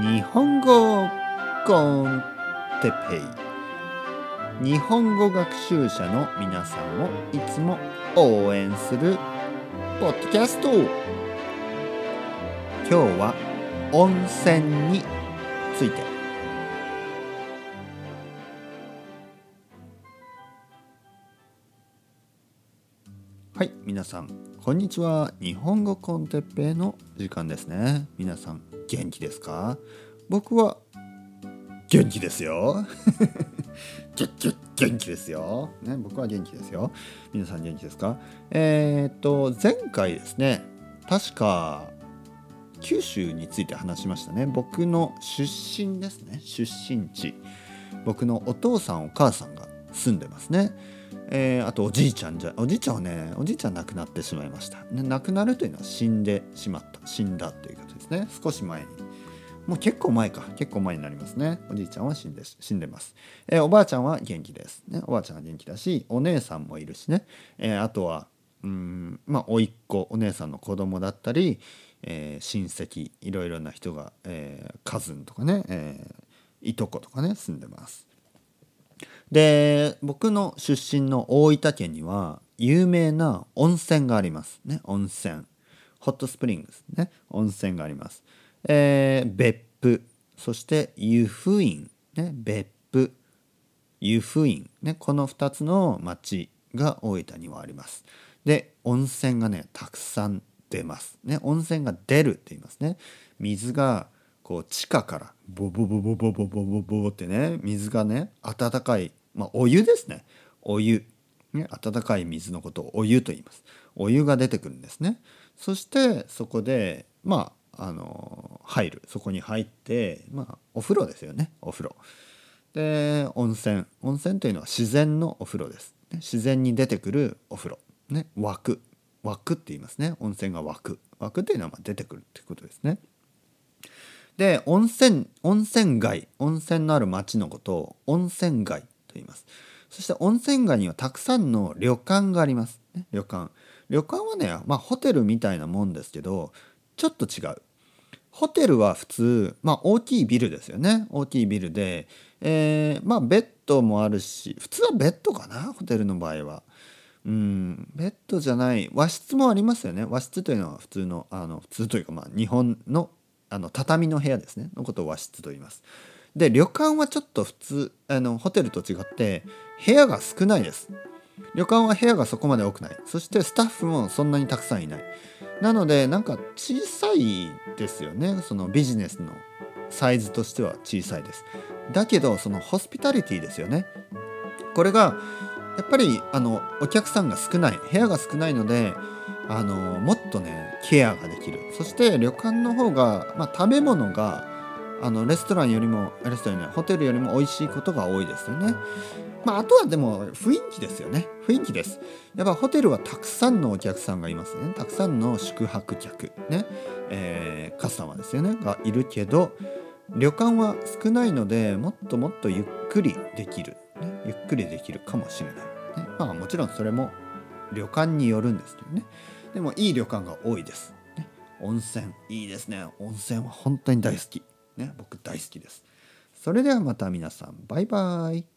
日本語コンテペイ。日本語学習者の皆さんをいつも応援するポッドキャスト。今日は温泉について。はい。皆さんこんにちは。日本語コンテッペイの時間ですね。皆さん元気ですか？僕は元気ですよ。元気元気ですよ、ね、僕は元気ですよ。皆さん元気ですか？えー、っと前回ですね確か九州について話しましたね。僕の出身ですね。出身地。僕のお父さんお母さんが住んでますね。えー、あとおじいちゃんじゃおじいちゃんはねおじいちゃん亡くなってしまいました、ね、亡くなるというのは死んでしまった。死んだということですね。少し前に。もう結構前か。結構前になりますね。おじいちゃんは死んで死んでます、えー、おばあちゃんは元気です、ね、おばあちゃんは元気だしお姉さんもいるしね、えー、あとはうんまあ甥っ子お姉さんの子供だったり、えー、親戚いろいろな人が、えー、カズンとかね、えー、いとことかね住んでます。で僕の出身の大分県には有名な温泉があります。ね温泉。ホットスプリングス。ね温泉があります、えー、別府。そして湯布院。ね別府。湯布院。ねこの2つの町が大分にはあります。で温泉がねたくさん出ます。ね温泉が出るって言いますね。水がこう地下からボボボボボボボボボってね水がね温かいまあ、お湯ですね。お湯、ね、温かい水のことをお湯と言います。お湯が出てくるんですね。そしてそこでまああの入る。そこに入ってまあお風呂ですよね。お風呂。で温泉。温泉というのは自然のお風呂です、ね、自然に出てくるお風呂。ね湧く湧くって言いますね。温泉が湧く湧くっていうのはまあ出てくるっていうことですね。で温泉温泉街。温泉のある町のことを温泉街と言います。そして温泉街にはたくさんの旅館があります。ね、旅館。旅館はね、まあホテルみたいなもんですけど、ちょっと違う。ホテルは普通、まあ大きいビルですよね。大きいビルで、えー、まあベッドもあるし、普通はベッドかなホテルの場合は。うん、ベッドじゃない和室もありますよね。和室というのは普通の、あの普通というかまあ日本のあの畳の部屋ですね。のことを和室と言います。で旅館はちょっと普通あのホテルと違って部屋が少ないです。旅館は部屋がそこまで多くない。そしてスタッフもそんなにたくさんいない。なのでなんか小さいですよね。そのビジネスのサイズとしては小さいです。だけどそのホスピタリティですよね。これがやっぱりあのお客さんが少ない。部屋が少ないのであのもっとねケアができる。そして旅館の方が、まあ、食べ物があのレストランよりもレストランねホテルよりも美味しいことが多いですよね。まあ、あとはでも雰囲気ですよね。雰囲気です。やっぱホテルはたくさんのお客さんがいますね。たくさんの宿泊客ね、えー、カスタマーですよね。がいるけど旅館は少ないのでもっともっとゆっくりできる、ね、ゆっくりできるかもしれない、ね、まあもちろんそれも旅館によるんですけどね。でもいい旅館が多いです、ね、温泉いいですね。温泉は本当に大好き。ね僕大好きです。それではまた皆さんバイバイ。